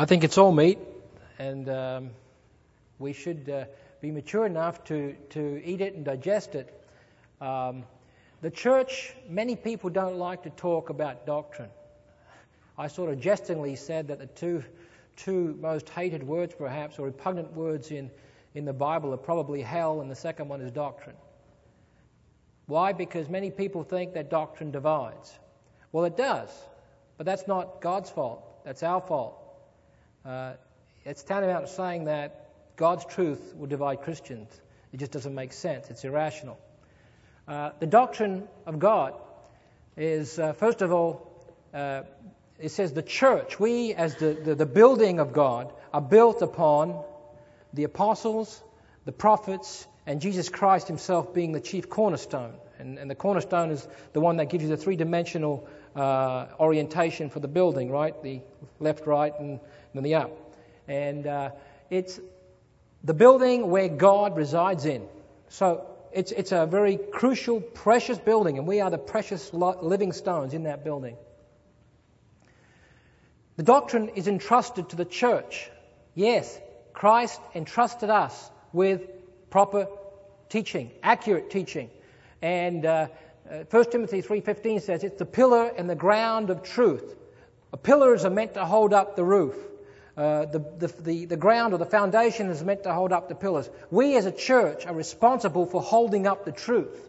I think it's all meat, and um, we should uh, be mature enough to, to eat it and digest it. Um, the church, many people don't like to talk about doctrine. I sort of jestingly said that the two, two most hated words, perhaps, or repugnant words in, in the Bible are probably hell, and the second one is doctrine. Why? Because many people think that doctrine divides. Well, it does, but that's not God's fault. That's our fault. Uh, it's tantamount to saying that God's truth will divide Christians. It just doesn't make sense. It's irrational. Uh, the doctrine of God is, uh, first of all, uh, it says the church, we as the, the, the, building of God, are built upon the apostles, the prophets, and Jesus Christ himself being the chief cornerstone. And, and the cornerstone is the one that gives you the three dimensional uh, orientation for the building, right? The left, right, and then the up. And uh, it's the building where God resides in. So it's, it's a very crucial, precious building, and we are the precious living stones in that building. The doctrine is entrusted to the church. Yes, Christ entrusted us with proper teaching, accurate teaching. And uh, uh, 1 Timothy 3.15 says it's the pillar and the ground of truth. Pillars are meant to hold up the roof. Uh, the, the, the, the ground or the foundation is meant to hold up the pillars. We as a church are responsible for holding up the truth.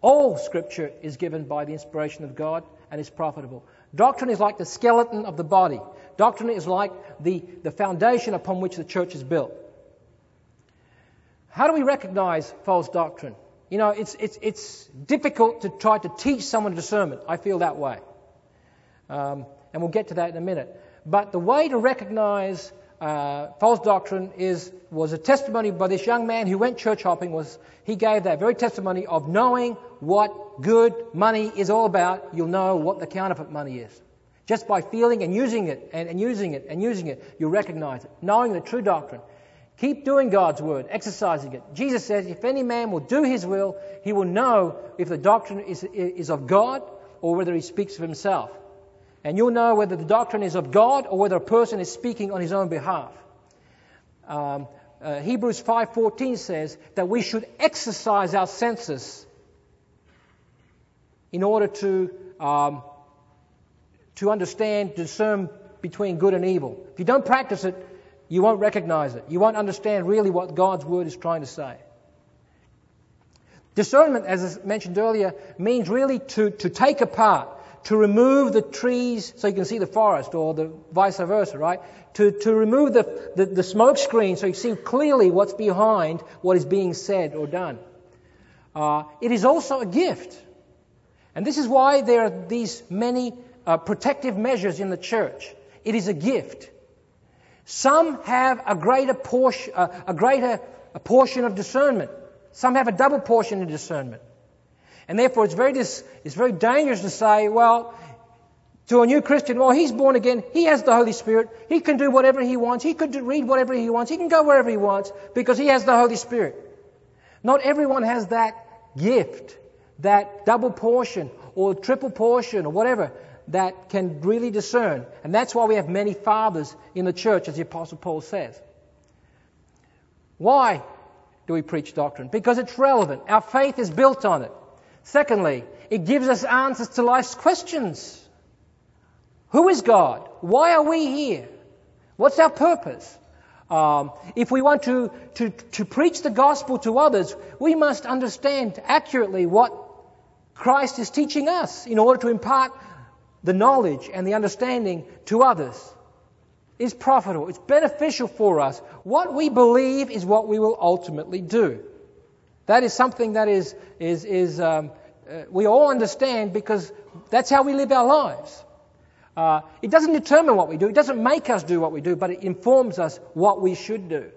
All scripture is given by the inspiration of God and is profitable. Doctrine is like the skeleton of the body. Doctrine is like the, the foundation upon which the church is built. How do we recognize false doctrine? You know, it's, it's, it's difficult to try to teach someone discernment. I feel that way. Um, and we'll get to that in a minute. But the way to recognize uh, false doctrine is was a testimony by this young man who went church hopping. Was he gave that very testimony of knowing what good money is all about? You'll know what the counterfeit money is. Just by feeling and using it and, and using it and using it, you'll recognize it. Knowing the true doctrine. Keep doing God's word, exercising it. Jesus says, if any man will do his will, he will know if the doctrine is, is of God or whether he speaks of himself. And you'll know whether the doctrine is of God or whether a person is speaking on his own behalf. Um, uh, Hebrews 5:14 says that we should exercise our senses in order to um, to understand, discern between good and evil. If you don't practice it, you won't recognize it. You won't understand really what God's word is trying to say. Discernment, as I mentioned earlier, means really to, to take apart, to remove the trees so you can see the forest, or the vice versa, right? To, to remove the, the, the smoke screen so you see clearly what's behind what is being said or done. Uh, it is also a gift. And this is why there are these many uh, protective measures in the church. It is a gift. Some have a greater portion, uh, a greater a portion of discernment. Some have a double portion of discernment. And therefore, it's very, dis- it's very dangerous to say, well, to a new Christian, well, he's born again, he has the Holy Spirit, he can do whatever he wants, he could read whatever he wants, he can go wherever he wants because he has the Holy Spirit. Not everyone has that gift, that double portion or triple portion or whatever that can really discern. And that's why we have many fathers in the church, as the Apostle Paul says. Why do we preach doctrine? Because it's relevant. Our faith is built on it. Secondly, it gives us answers to life's questions. Who is God? Why are we here? What's our purpose? Um, if we want to, to, to preach the gospel to others, we must understand accurately what Christ is teaching us in order to impart the knowledge and the understanding to others. It's profitable. It's beneficial for us. What we believe is what we will ultimately do. That is something that is, is, is um, uh, we all understand because that's how we live our lives. Uh, it doesn't determine what we do, it doesn't make us do what we do, but it informs us what we should do.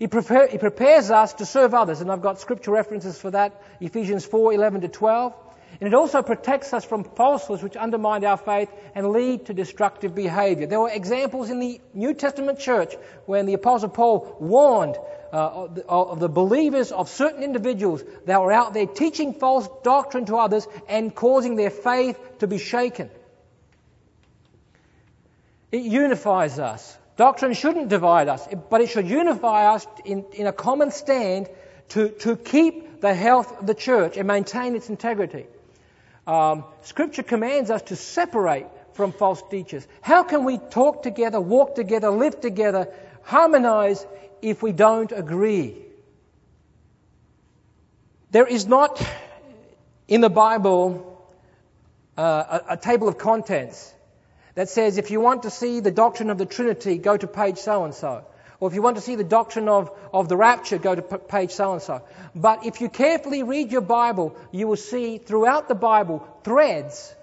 It, prepare, it prepares us to serve others, and I've got scripture references for that Ephesians 4 11 to 12. And it also protects us from falsehoods which undermine our faith and lead to destructive behavior. There were examples in the New Testament church when the Apostle Paul warned uh, of the believers of certain individuals that were out there teaching false doctrine to others and causing their faith to be shaken. It unifies us. Doctrine shouldn't divide us, but it should unify us in, in a common stand to, to keep the health of the church and maintain its integrity. Um, scripture commands us to separate from false teachers. How can we talk together, walk together, live together, harmonize if we don't agree? There is not in the Bible uh, a, a table of contents that says if you want to see the doctrine of the Trinity, go to page so and so. Or if you want to see the doctrine of, of the rapture, go to page so and so. But if you carefully read your Bible, you will see throughout the Bible threads.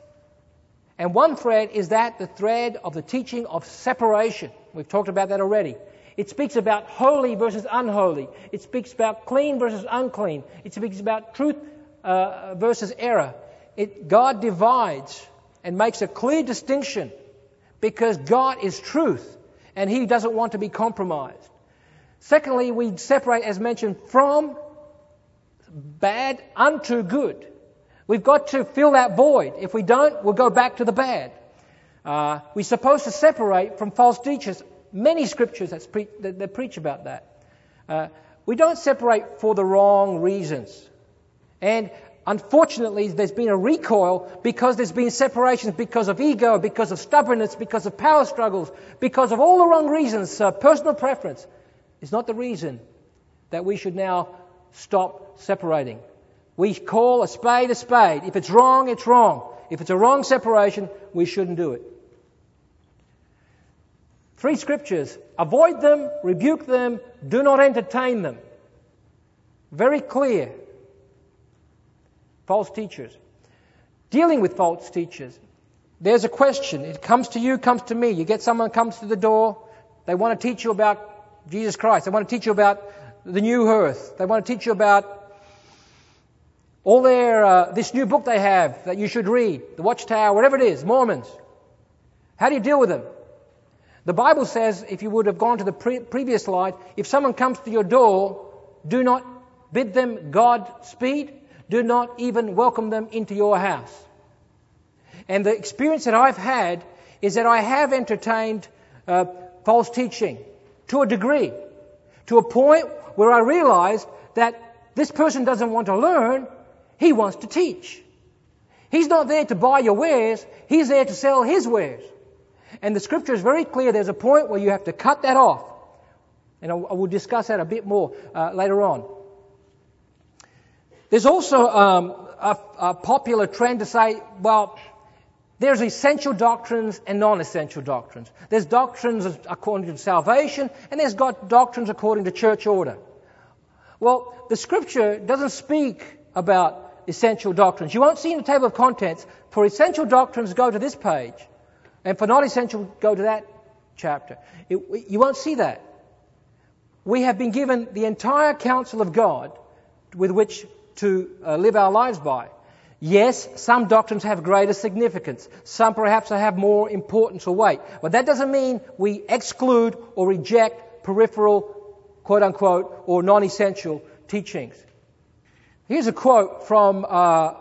And one thread is that the thread of the teaching of separation. We've talked about that already. It speaks about holy versus unholy. It speaks about clean versus unclean. It speaks about truth uh, versus error. It, God divides and makes a clear distinction because God is truth and He doesn't want to be compromised. Secondly, we separate, as mentioned, from bad unto good. We've got to fill that void. If we don't, we'll go back to the bad. Uh, we're supposed to separate from false teachers. Many scriptures that, pre- that, that preach about that. Uh, we don't separate for the wrong reasons. And unfortunately, there's been a recoil because there's been separations because of ego, because of stubbornness, because of power struggles, because of all the wrong reasons, personal preference. Is not the reason that we should now stop separating. We call a spade a spade. If it's wrong, it's wrong. If it's a wrong separation, we shouldn't do it. Three scriptures. Avoid them, rebuke them, do not entertain them. Very clear false teachers. Dealing with false teachers. There's a question. It comes to you, comes to me. You get someone comes to the door. They want to teach you about Jesus Christ. They want to teach you about the new earth. They want to teach you about all their uh, this new book they have that you should read, the Watchtower, whatever it is, Mormons. How do you deal with them? The Bible says, if you would have gone to the pre- previous slide, if someone comes to your door, do not bid them God speed do not even welcome them into your house. And the experience that I've had is that I have entertained uh, false teaching to a degree, to a point where I realized that this person doesn't want to learn, he wants to teach. He's not there to buy your wares, he's there to sell his wares. And the scripture is very clear, there's a point where you have to cut that off. And I will discuss that a bit more uh, later on. There's also um, a, a popular trend to say, well, there's essential doctrines and non-essential doctrines. There's doctrines according to salvation, and there's got doctrines according to church order. Well, the scripture doesn't speak about essential doctrines. You won't see in the table of contents, for essential doctrines, go to this page, and for non-essential, go to that chapter. It, you won't see that. We have been given the entire counsel of God with which to uh, live our lives by. Yes, some doctrines have greater significance. Some perhaps have more importance or weight. But that doesn't mean we exclude or reject peripheral, quote unquote, or non-essential teachings. Here's a quote from uh,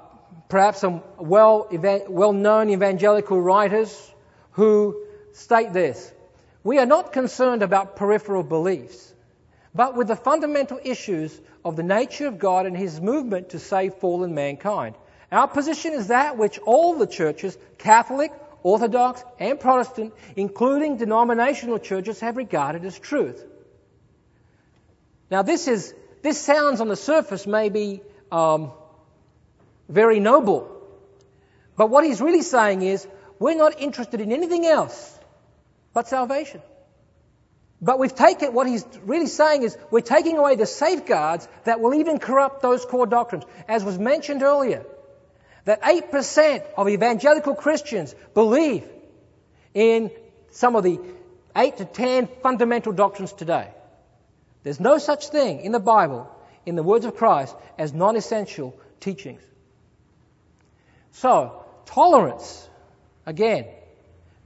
perhaps some well, well-known evangelical writers who state this. We are not concerned about peripheral beliefs, but with the fundamental issues of the nature of God and his movement to save fallen mankind. Our position is that which all the churches, Catholic, Orthodox, and Protestant, including denominational churches, have regarded as truth. Now, this is this sounds on the surface maybe um, very noble, but what he's really saying is we're not interested in anything else but salvation. But we've taken, what he's really saying is, we're taking away the safeguards that will even corrupt those core doctrines. As was mentioned earlier, that 8% of evangelical Christians believe in some of the 8 to 10 fundamental doctrines today. There's no such thing in the Bible, in the words of Christ, as non essential teachings. So, tolerance, again,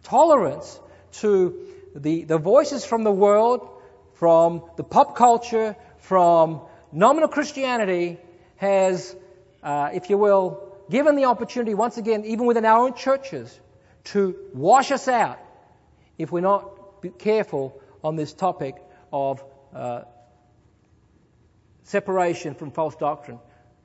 tolerance to the, the voices from the world, from the pop culture, from nominal Christianity has, uh, if you will, given the opportunity once again, even within our own churches, to wash us out if we're not careful on this topic of uh, separation from false doctrine.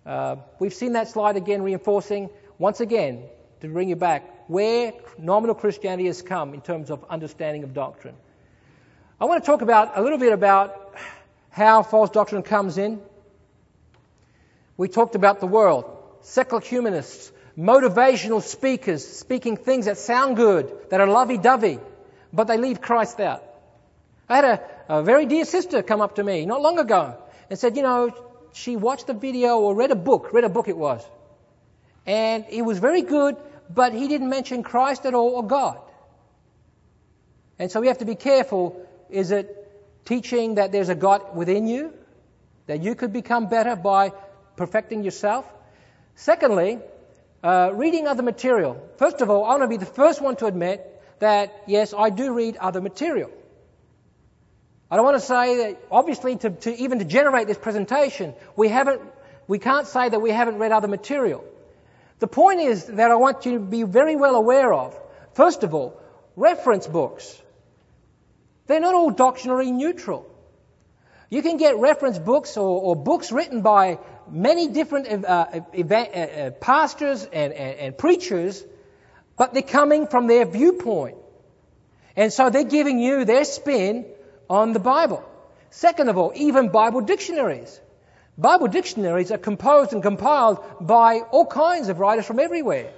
Uh, we've seen that slide again, reinforcing once again to bring you back where nominal Christianity has come in terms of understanding of doctrine. I want to talk about a little bit about how false doctrine comes in. We talked about the world, secular humanists, motivational speakers speaking things that sound good, that are lovey dovey, but they leave Christ out. I had a, a very dear sister come up to me not long ago and said, you know, she watched the video or read a book, read a book it was. And it was very good, but he didn't mention Christ at all or God. And so we have to be careful. Is it teaching that there's a God within you? That you could become better by perfecting yourself? Secondly, uh, reading other material. First of all, I want to be the first one to admit that, yes, I do read other material. I don't want to say that, obviously, to, to even to generate this presentation, we haven't, we can't say that we haven't read other material. The point is that I want you to be very well aware of, first of all, reference books. They're not all doctrinally neutral. You can get reference books or, or books written by many different uh, uh, uh, pastors and, and, and preachers, but they're coming from their viewpoint. And so they're giving you their spin on the Bible. Second of all, even Bible dictionaries. Bible dictionaries are composed and compiled by all kinds of writers from everywhere.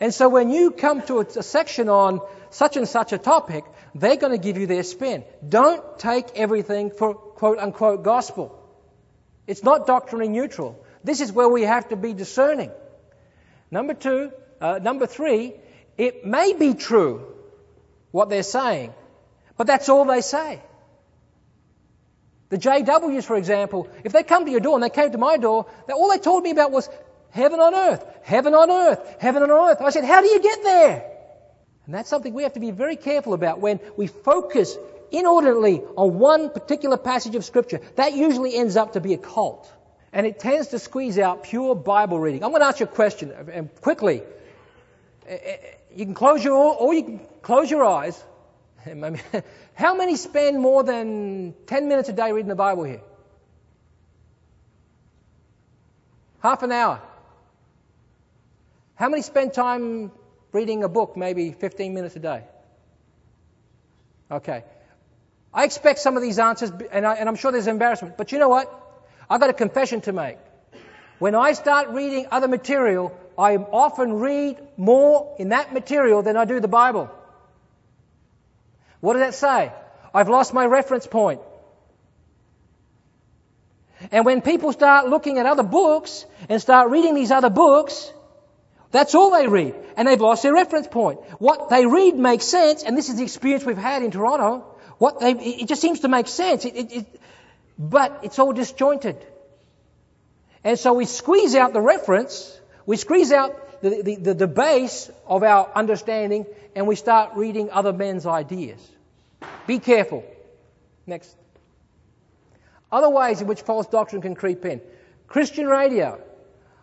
And so when you come to a, a section on such and such a topic, they're going to give you their spin. Don't take everything for quote unquote gospel. It's not doctrinally neutral. This is where we have to be discerning. Number two, uh, number three, it may be true what they're saying, but that's all they say. The JWs, for example, if they come to your door and they came to my door, all they told me about was heaven on earth, heaven on earth, heaven on earth. I said, how do you get there? And that's something we have to be very careful about when we focus inordinately on one particular passage of Scripture. That usually ends up to be a cult. And it tends to squeeze out pure Bible reading. I'm going to ask you a question, and quickly. Eh, eh, you can close your, or you can close your eyes. How many spend more than 10 minutes a day reading the Bible here? Half an hour. How many spend time reading a book, maybe 15 minutes a day? Okay. I expect some of these answers, and, I, am sure there's embarrassment, but you know what? I've got a confession to make. When I start reading other material, I often read more in that material than I do the Bible. What does that say? I've lost my reference point. And when people start looking at other books and start reading these other books, that's all they read. And they've lost their reference point. What they read makes sense, and this is the experience we've had in Toronto. What they, it just seems to make sense. It, it, it, but it's all disjointed. And so we squeeze out the reference, we squeeze out the, the, the, the base of our understanding, and we start reading other men's ideas. Be careful. Next. Other ways in which false doctrine can creep in. Christian radio.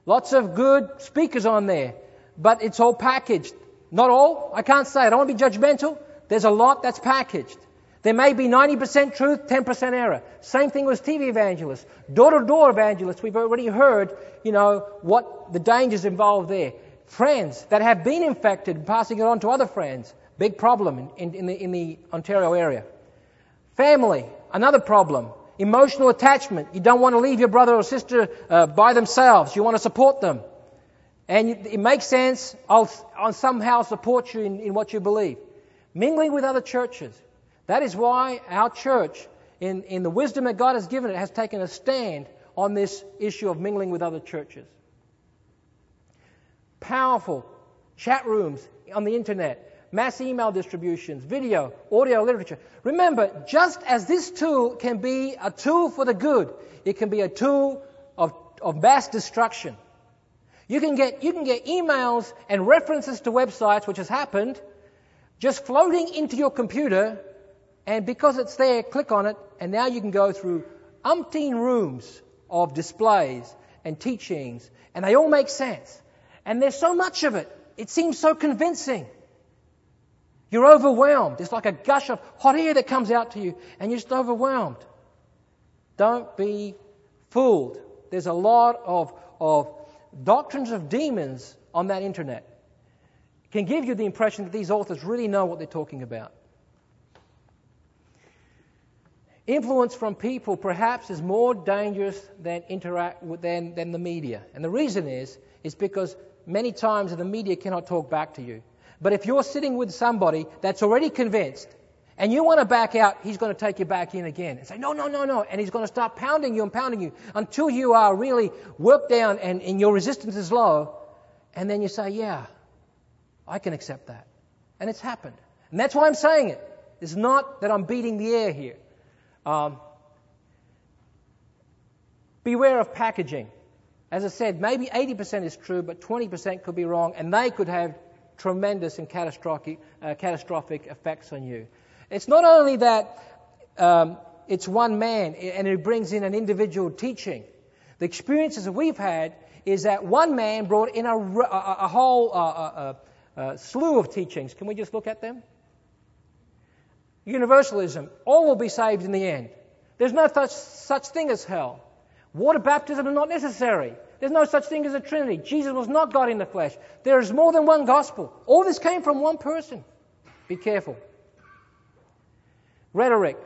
Lots of good speakers on there, but it's all packaged. Not all. I can't say. I don't want to be judgmental. There's a lot that's packaged. There may be 90% truth, 10% error. Same thing with TV evangelists. Door-to-door evangelists, we've already heard, you know, what the dangers involved there. Friends that have been infected, passing it on to other friends. Big problem in, in, the, in the Ontario area. Family, another problem. Emotional attachment. You don't want to leave your brother or sister uh, by themselves. You want to support them. And it makes sense. I'll, I'll somehow support you in, in what you believe. Mingling with other churches. That is why our church, in, in the wisdom that God has given it, has taken a stand on this issue of mingling with other churches. Powerful chat rooms on the internet, mass email distributions, video, audio literature. Remember, just as this tool can be a tool for the good, it can be a tool of, of mass destruction. You can get, you can get emails and references to websites, which has happened, just floating into your computer and because it's there, click on it, and now you can go through umpteen rooms of displays and teachings, and they all make sense. And there's so much of it. It seems so convincing. You're overwhelmed. It's like a gush of hot air that comes out to you, and you're just overwhelmed. Don't be fooled. There's a lot of, of doctrines of demons on that internet. It can give you the impression that these authors really know what they're talking about. Influence from people perhaps is more dangerous than, interact with, than, than the media. And the reason is, is because many times the media cannot talk back to you. But if you're sitting with somebody that's already convinced and you want to back out, he's going to take you back in again and say, no, no, no, no. And he's going to start pounding you and pounding you until you are really worked down and, and your resistance is low. And then you say, yeah, I can accept that. And it's happened. And that's why I'm saying it. It's not that I'm beating the air here. Um, beware of packaging. As I said, maybe 80% is true, but 20% could be wrong, and they could have tremendous and catastrophic, uh, catastrophic effects on you. It's not only that um, it's one man and it brings in an individual teaching. The experiences that we've had is that one man brought in a, a, a whole uh, uh, uh, slew of teachings. Can we just look at them? Universalism. All will be saved in the end. There's no such, such thing as hell. Water baptism is not necessary. There's no such thing as a Trinity. Jesus was not God in the flesh. There is more than one gospel. All this came from one person. Be careful. Rhetoric.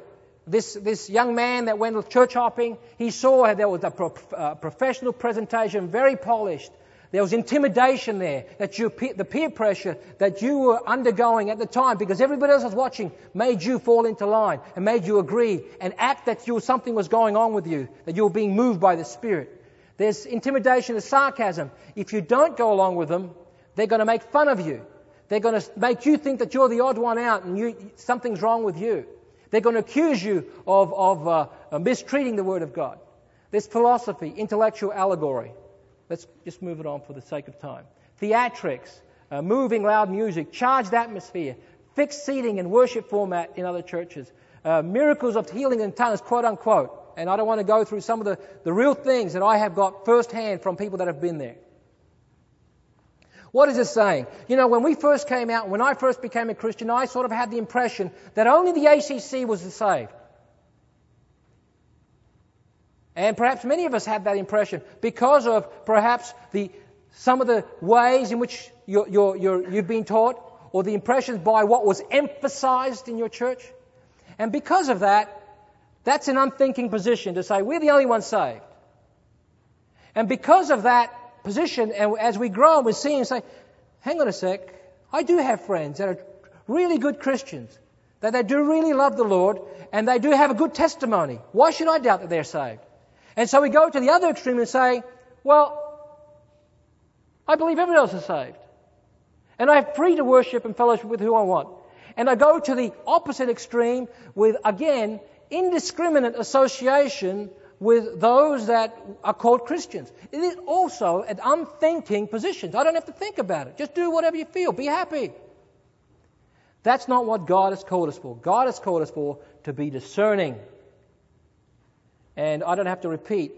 This, this young man that went church hopping, he saw there was a uh, professional presentation, very polished. There was intimidation there, that you, the peer pressure that you were undergoing at the time, because everybody else was watching, made you fall into line and made you agree and act that you, something was going on with you, that you were being moved by the Spirit. There's intimidation, there's sarcasm. If you don't go along with them, they're going to make fun of you. They're going to make you think that you're the odd one out and you, something's wrong with you. They're going to accuse you of, of uh, mistreating the Word of God. There's philosophy, intellectual allegory. Let's just move it on for the sake of time. Theatrics, uh, moving loud music, charged atmosphere, fixed seating and worship format in other churches, uh, miracles of healing in tongues, quote unquote. And I don't want to go through some of the, the real things that I have got firsthand from people that have been there. What is it saying? You know, when we first came out, when I first became a Christian, I sort of had the impression that only the ACC was the saved. And perhaps many of us had that impression because of perhaps the, some of the ways in which you're, you're, you're, you've been taught or the impressions by what was emphasized in your church. And because of that, that's an unthinking position to say we're the only ones saved. And because of that position, and as we grow, we see and say, hang on a sec, I do have friends that are really good Christians, that they do really love the Lord, and they do have a good testimony. Why should I doubt that they're saved? And so we go to the other extreme and say, well, I believe everyone else is saved. And I'm free to worship and fellowship with who I want. And I go to the opposite extreme with, again, indiscriminate association with those that are called Christians. It is also an unthinking position. I don't have to think about it. Just do whatever you feel. Be happy. That's not what God has called us for. God has called us for to be discerning. And I don't have to repeat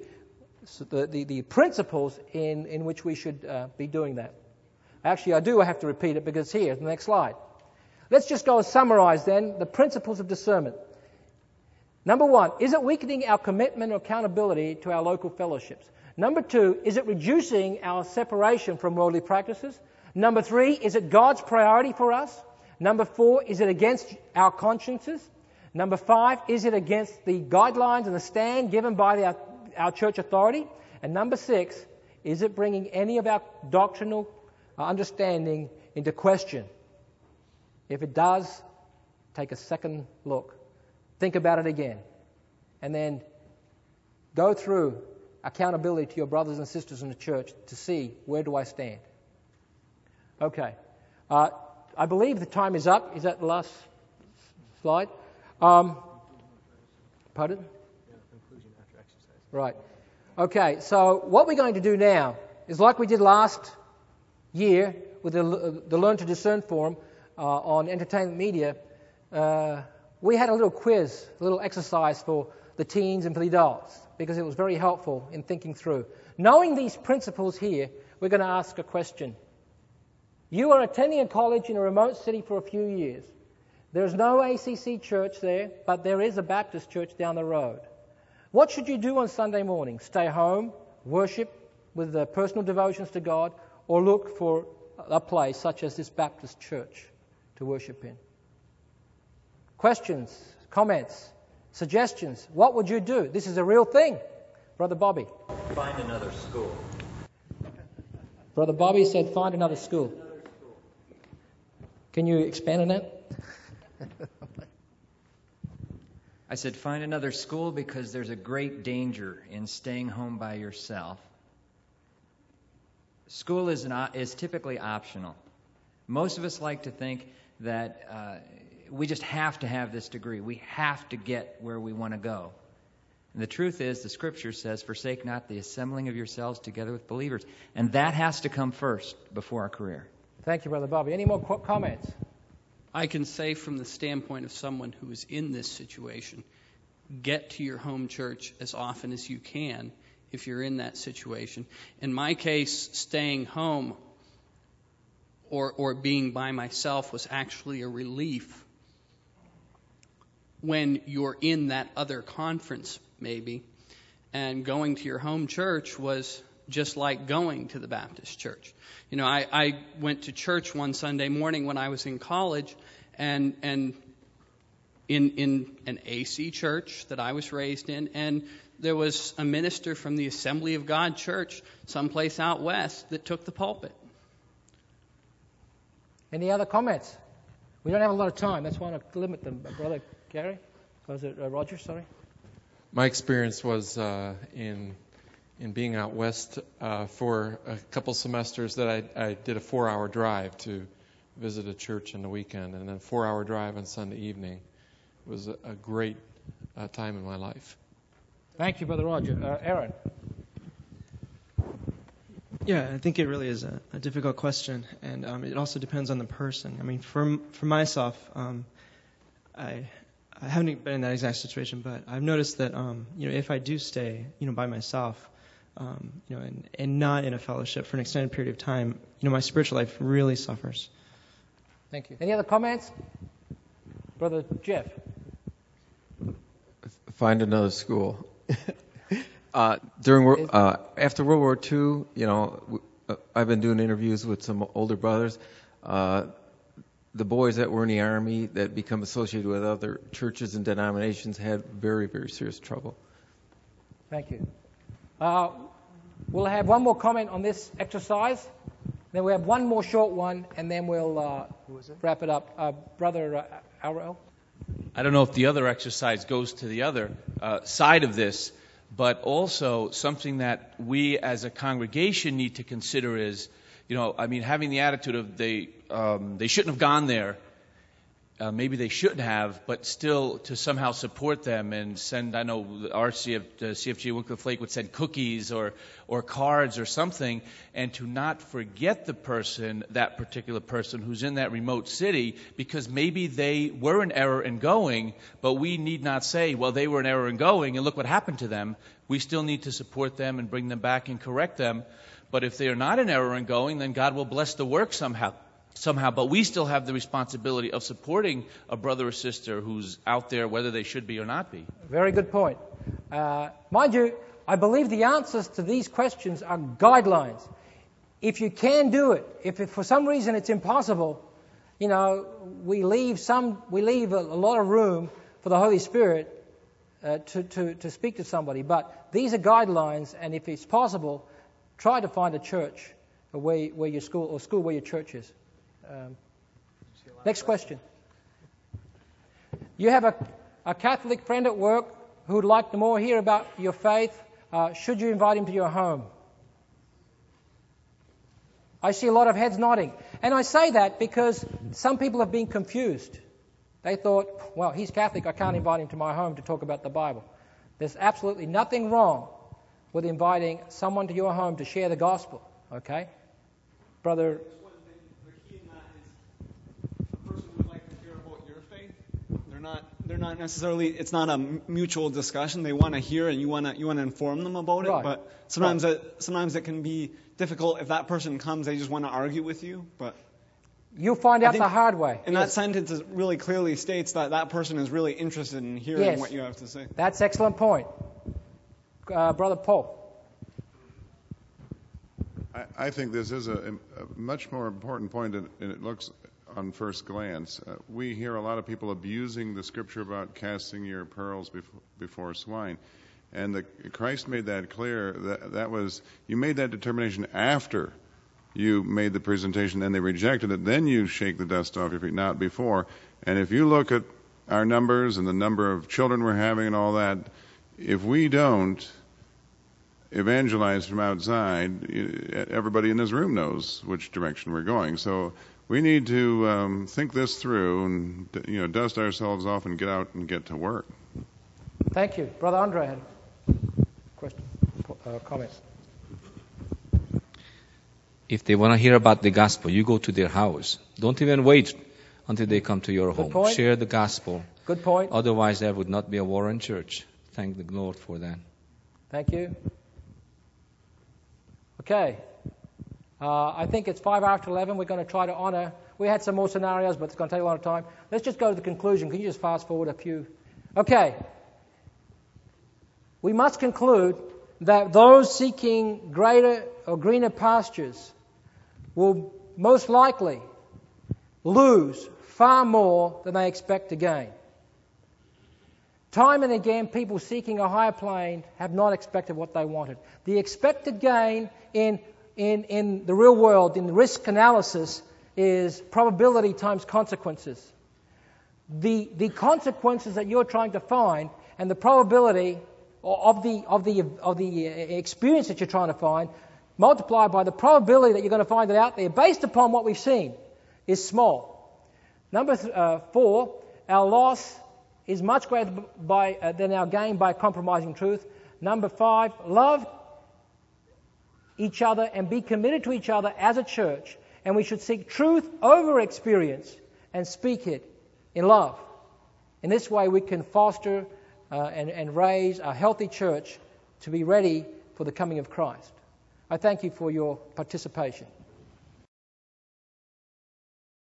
the, the, the principles in, in which we should uh, be doing that. Actually, I do have to repeat it because here, the next slide. Let's just go and summarize then the principles of discernment. Number one, is it weakening our commitment or accountability to our local fellowships? Number two, is it reducing our separation from worldly practices? Number three, is it God's priority for us? Number four, is it against our consciences? Number five, is it against the guidelines and the stand given by the, our church authority? And number six, is it bringing any of our doctrinal understanding into question? If it does, take a second look. Think about it again. And then go through accountability to your brothers and sisters in the church to see where do I stand. Okay. Uh, I believe the time is up. Is that the last slide? Um, pardon? Right. Okay, so what we're going to do now is like we did last year with the, the Learn to Discern forum uh, on entertainment media. Uh, we had a little quiz, a little exercise for the teens and for the adults because it was very helpful in thinking through. Knowing these principles here, we're going to ask a question. You are attending a college in a remote city for a few years. There's no ACC church there, but there is a Baptist church down the road. What should you do on Sunday morning? Stay home, worship with the personal devotions to God, or look for a place such as this Baptist church to worship in? Questions, comments, suggestions? What would you do? This is a real thing. Brother Bobby. Find another school. Brother Bobby said, find another school. Can you expand on that? I said, find another school because there's a great danger in staying home by yourself. School is, an, is typically optional. Most of us like to think that uh, we just have to have this degree. We have to get where we want to go. And the truth is, the scripture says, forsake not the assembling of yourselves together with believers. And that has to come first before our career. Thank you, Brother Bobby. Any more comments? I can say from the standpoint of someone who is in this situation, get to your home church as often as you can if you're in that situation. In my case, staying home or, or being by myself was actually a relief when you're in that other conference, maybe. And going to your home church was just like going to the Baptist church. You know, I, I went to church one Sunday morning when I was in college, and and in in an AC church that I was raised in, and there was a minister from the Assembly of God Church, someplace out west, that took the pulpit. Any other comments? We don't have a lot of time. That's why I limit them. Brother Gary, was it uh, Roger? Sorry. My experience was uh, in in being out west uh, for a couple semesters that I, I did a four-hour drive to visit a church in the weekend, and then four-hour drive on Sunday evening it was a, a great uh, time in my life. Thank you, Brother Roger. Uh, Aaron. Yeah, I think it really is a, a difficult question, and um, it also depends on the person. I mean, for for myself, um, I I haven't been in that exact situation, but I've noticed that um, you know if I do stay, you know, by myself, um, you know, and, and not in a fellowship for an extended period of time, you know, my spiritual life really suffers. Thank you. Any other comments? Brother Jeff. Find another school. uh, during uh, after World War II, you know, uh, I've been doing interviews with some older brothers. Uh, the boys that were in the army that become associated with other churches and denominations had very, very serious trouble. Thank you. Uh, we'll have one more comment on this exercise. Then we have one more short one, and then we'll uh, wrap it up. Uh, Brother uh, Arel? I don't know if the other exercise goes to the other uh, side of this, but also something that we as a congregation need to consider is, you know, I mean, having the attitude of they um, they shouldn't have gone there uh, maybe they shouldn't have, but still to somehow support them and send, I know our CF, uh, CFG Wycliffe Lake would send cookies or, or cards or something, and to not forget the person, that particular person who's in that remote city, because maybe they were in error in going, but we need not say, well, they were in error in going, and look what happened to them. We still need to support them and bring them back and correct them. But if they are not in error in going, then God will bless the work somehow somehow, but we still have the responsibility of supporting a brother or sister who's out there, whether they should be or not be. Very good point. Uh, mind you, I believe the answers to these questions are guidelines. If you can do it, if it, for some reason it's impossible, you know, we leave some, we leave a, a lot of room for the Holy Spirit uh, to, to, to speak to somebody. But these are guidelines, and if it's possible, try to find a church where, where your school or school where your church is. Um, next question. You have a, a Catholic friend at work who would like to more hear about your faith. Uh, should you invite him to your home? I see a lot of heads nodding. And I say that because some people have been confused. They thought, well, he's Catholic, I can't invite him to my home to talk about the Bible. There's absolutely nothing wrong with inviting someone to your home to share the gospel, okay? Brother not they're not necessarily it's not a mutual discussion. They want to hear and you want to you want to inform them about right. it. But sometimes right. it sometimes it can be difficult if that person comes. They just want to argue with you. But You'll find I out think the hard way. And that sentence is- really clearly states that that person is really interested in hearing Yes. what you have to say. That's excellent point. Uh, Brother Paul. I, I think this is a, a much more important point than than it looks on first glance. Uh, we hear a lot of people abusing the scripture about casting your pearls before, swine. And Christ made that clear. That was you made that determination after you made the presentation and they rejected it. Then you shake the dust off your feet, not before. And if you look at our numbers and the number of children we're having and all that, if we don't evangelize from outside, everybody in this room knows which direction we're going. So we need to um, think this through and you know dust ourselves off and get out and get to work. Thank you. Brother Andre had a question, uh, comments. If they want to hear about the gospel, you go to their house. Don't even wait until they come to your home. point. Share the gospel. Good point. Otherwise, there would not be a Warren church. Thank the Lord for that. Thank you. Okay. Uh, I think it's five after 11. We're going to try to honor. We had some more scenarios, but it's going to take a lot of time. Let's just go to the conclusion. Can you just fast forward a few? Okay. We must conclude that those seeking greater or greener pastures will most likely lose far more than they expect to gain. Time and again, people seeking a higher plane have not expected what they wanted. The expected gain in, in, in the real world, in risk analysis, is probability times consequences. The, the consequences that you're trying to find and the probability of the, of, the, of the uh, experience that you're trying to find, multiplied by the probability that you're going to find it out there, based upon what we've seen, is small. Number th- uh, four, our loss is much greater by, uh, than our gain by compromising truth. Number five, love each other and be committed to each other as a church. And we should seek truth over experience and speak it in love. In this way, we can foster uh, and, and raise a healthy church to be ready for the coming of Christ. I thank you for your participation.